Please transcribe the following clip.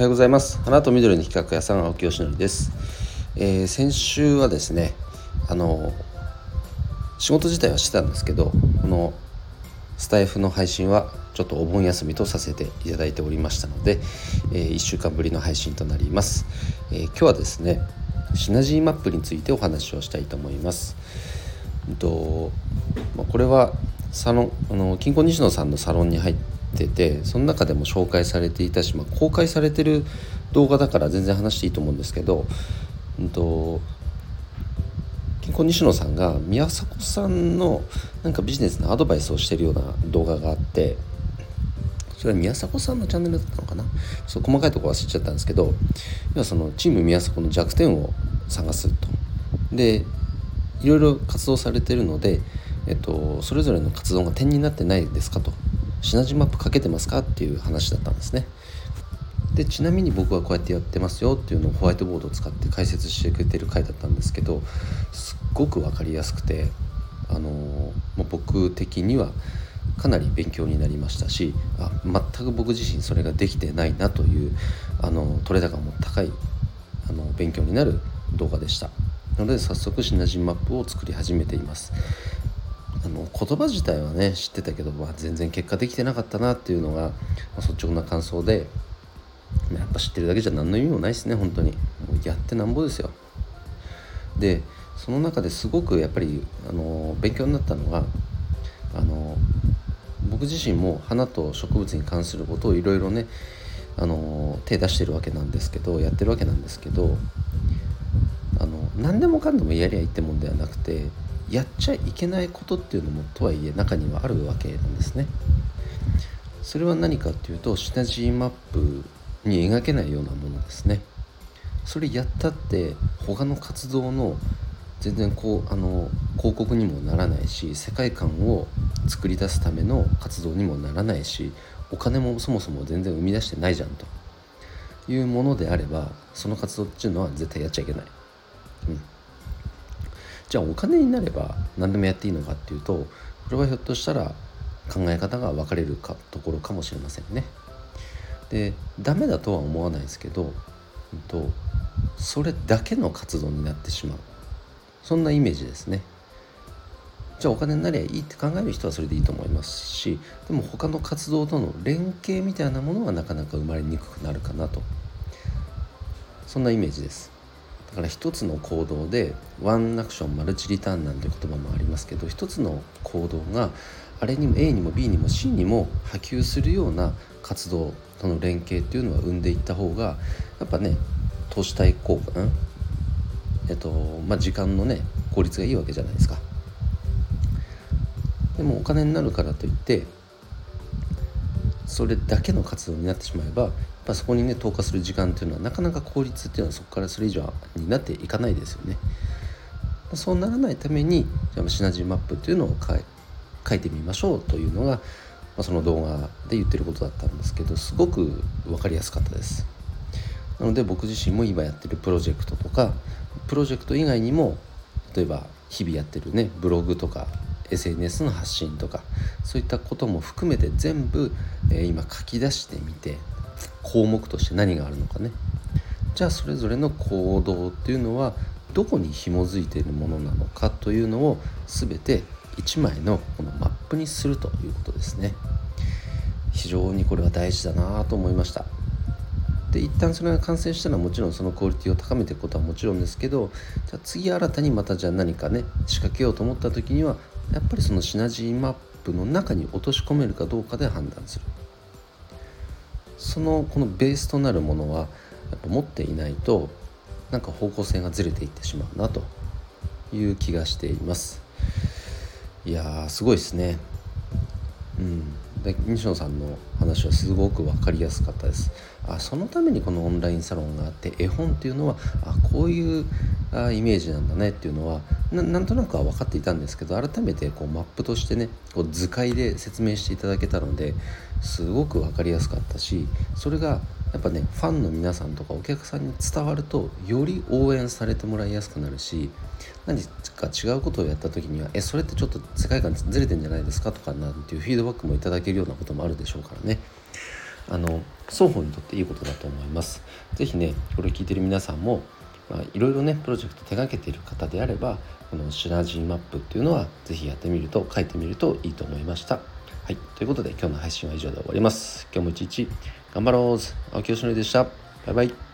おはようございます。花と緑の企画屋さん青木よしのりです、えー、先週はですねあの仕事自体はしてたんですけどこのスタイフの配信はちょっとお盆休みとさせていただいておりましたので、えー、1週間ぶりの配信となります、えー、今日はですねシナジーマップについてお話をしたいと思います。とまこれはサロンあの金庫西野さんのサロンに入ってててその中でも紹介されていたし、まあ、公開されてる動画だから全然話していいと思うんですけど、うんと、金庫西野さんが宮迫さんのなんかビジネスのアドバイスをしてるような動画があってそれは宮迫さんのチャンネルだったのかな？そう細かいとこ忘れちゃったんですけど要はそのチーム宮迫の弱点を探すと。でいろいろ活動されてるので、えっと、それぞれの活動が点になってないですかとシナジーマップかけてますか？っていう話だったんですね。でちなみに僕はこうやってやってますよっていうのをホワイトボードを使って解説してくれてる回だったんですけどすっごく分かりやすくてあのもう僕的にはかなり勉強になりましたしあ全く僕自身それができてないなというあの取れ高も高いあの勉強になる動画でした。なので早速シナジーマップを作り始めています。あの言葉自体はね知ってたけど、まあ、全然結果できてなかったなっていうのが、まあ、率直な感想でやっぱ知ってるだけじゃ何の意味もないですね本当に。もうやってなんぼですよ。でその中ですごくやっぱりあの勉強になったのがあの僕自身も花と植物に関することをいろいろねあの手出してるわけなんですけどやってるわけなんですけどあの何でもかんでもやりゃいいってもんではなくてやっちゃいけないことっていうのもとはいえ中にはあるわけなんですね。それは何かっていうとシナジーマップに描けないようなものですね。それやったって他の活動の全然こうあの広告にもならないし世界観を作り出すための活動にもならないしお金もそもそも全然生み出してないじゃんというものであればその活動っていうのは絶対やっちゃいけない。じゃあお金になれば何でもやっていいのかっていうとこれはひょっとしたら考え方が分かれるかところかもしれませんね。でダメだとは思わないですけど、うんと、それだけの活動になってしまうそんなイメージですね。じゃあお金になりゃいいって考える人はそれでいいと思いますしでも他の活動との連携みたいなものはなかなか生まれにくくなるかなとそんなイメージです。だから一つの行動でワンアクションマルチリターンなんて言葉もありますけど一つの行動があれにも A にも B にも C にも波及するような活動との連携っていうのは生んでいった方がやっぱね投資対効果、えっとまあ、時間のね効率がいいわけじゃないですか。でもお金になるからといってそれだけの活動になってしまえばぱそこにね投下する時間っていうのはなかなか効率っていうのはそこからそれ以上になっていかないですよね。そうならないためにじゃあシナジーマップっていうのを書いてみましょうというのが、まあ、その動画で言ってることだったんですけどすごく分かりやすかったです。なので僕自身も今やってるプロジェクトとかプロジェクト以外にも例えば日々やってるねブログとか SNS の発信とかそういったことも含めて全部、えー、今書き出してみて項目として何があるのかね。じゃあそれぞれの行動っていうのはどこに紐づいているものなのかというのを全て1枚のこのマップにするということですね。非常にこれは大事だなと思いました。で一旦それが完成したらもちろんそのクオリティを高めていくことはもちろんですけどじゃあ次新たにまたじゃあ何かね仕掛けようと思った時にはやっぱりそのシナジーマップの中に落とし込めるかどうかで判断する。そのこのベースとなるものはやっぱ持っていないとなんか方向性がずれていってしまうなという気がしています。いやすごいですね。うん。で西野さんの話はすごく分かりやすかったですあそのためにこのオンラインサロンがあって絵本っていうのはあこういうあイメージなんだねっていうのはなんとなくは分かっていたんですけど改めてこうマップとしてねこう図解で説明していただけたのですごく分かりやすかったしそれがやっぱねファンの皆さんとかお客さんに伝わるとより応援されてもらいやすくなるし何か違うことをやった時には「えそれってちょっと世界観ずれてんじゃないですか?」とかなんていうフィードバックもいただけるようなこともあるでしょうからねあの双方にとっていいことだと思います。是非ねこれ聞いてる皆さんもいろいろねプロジェクト手がけている方であればこのシナジーマップっていうのは是非やってみると書いてみるといいと思いました。はい、ということで今日の配信は以上で終わります。今日も一日頑張ろう青木よしのりでした。バイバイ。